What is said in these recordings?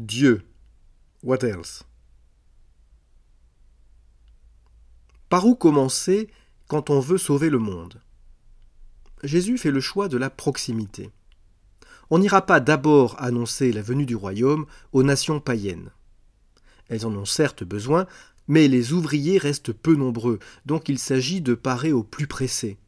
Dieu. What else? Par où commencer quand on veut sauver le monde? Jésus fait le choix de la proximité. On n'ira pas d'abord annoncer la venue du royaume aux nations païennes. Elles en ont certes besoin, mais les ouvriers restent peu nombreux, donc il s'agit de parer au plus pressé.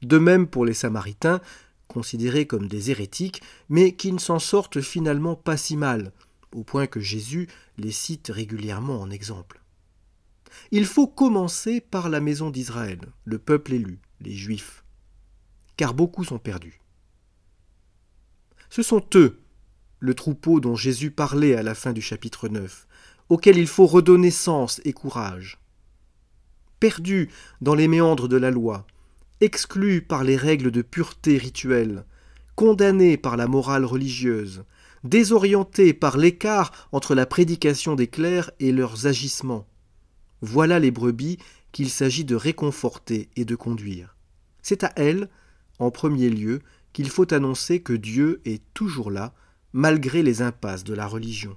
De même pour les Samaritains, considérés comme des hérétiques, mais qui ne s'en sortent finalement pas si mal, au point que Jésus les cite régulièrement en exemple. Il faut commencer par la maison d'Israël, le peuple élu, les Juifs, car beaucoup sont perdus. Ce sont eux, le troupeau dont Jésus parlait à la fin du chapitre 9, auquel il faut redonner sens et courage. Perdus dans les méandres de la loi, exclus par les règles de pureté rituelle, condamnés par la morale religieuse, désorientés par l'écart entre la prédication des clercs et leurs agissements. Voilà les brebis qu'il s'agit de réconforter et de conduire. C'est à elles, en premier lieu, qu'il faut annoncer que Dieu est toujours là, malgré les impasses de la religion.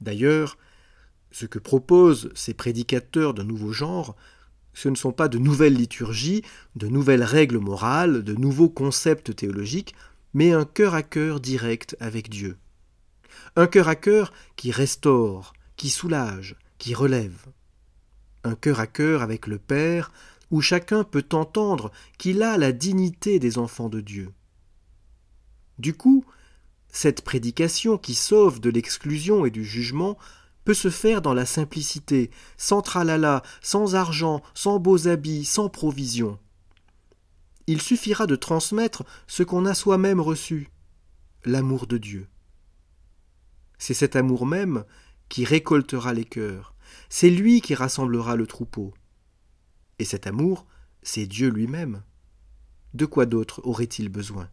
D'ailleurs, ce que proposent ces prédicateurs d'un nouveau genre, ce ne sont pas de nouvelles liturgies, de nouvelles règles morales, de nouveaux concepts théologiques, mais un cœur à cœur direct avec Dieu. Un cœur à cœur qui restaure, qui soulage, qui relève. Un cœur à cœur avec le Père, où chacun peut entendre qu'il a la dignité des enfants de Dieu. Du coup, cette prédication qui sauve de l'exclusion et du jugement peut se faire dans la simplicité, sans tralala, sans argent, sans beaux habits, sans provision. Il suffira de transmettre ce qu'on a soi-même reçu, l'amour de Dieu. C'est cet amour même qui récoltera les cœurs, c'est lui qui rassemblera le troupeau. Et cet amour, c'est Dieu lui-même. De quoi d'autre aurait-il besoin?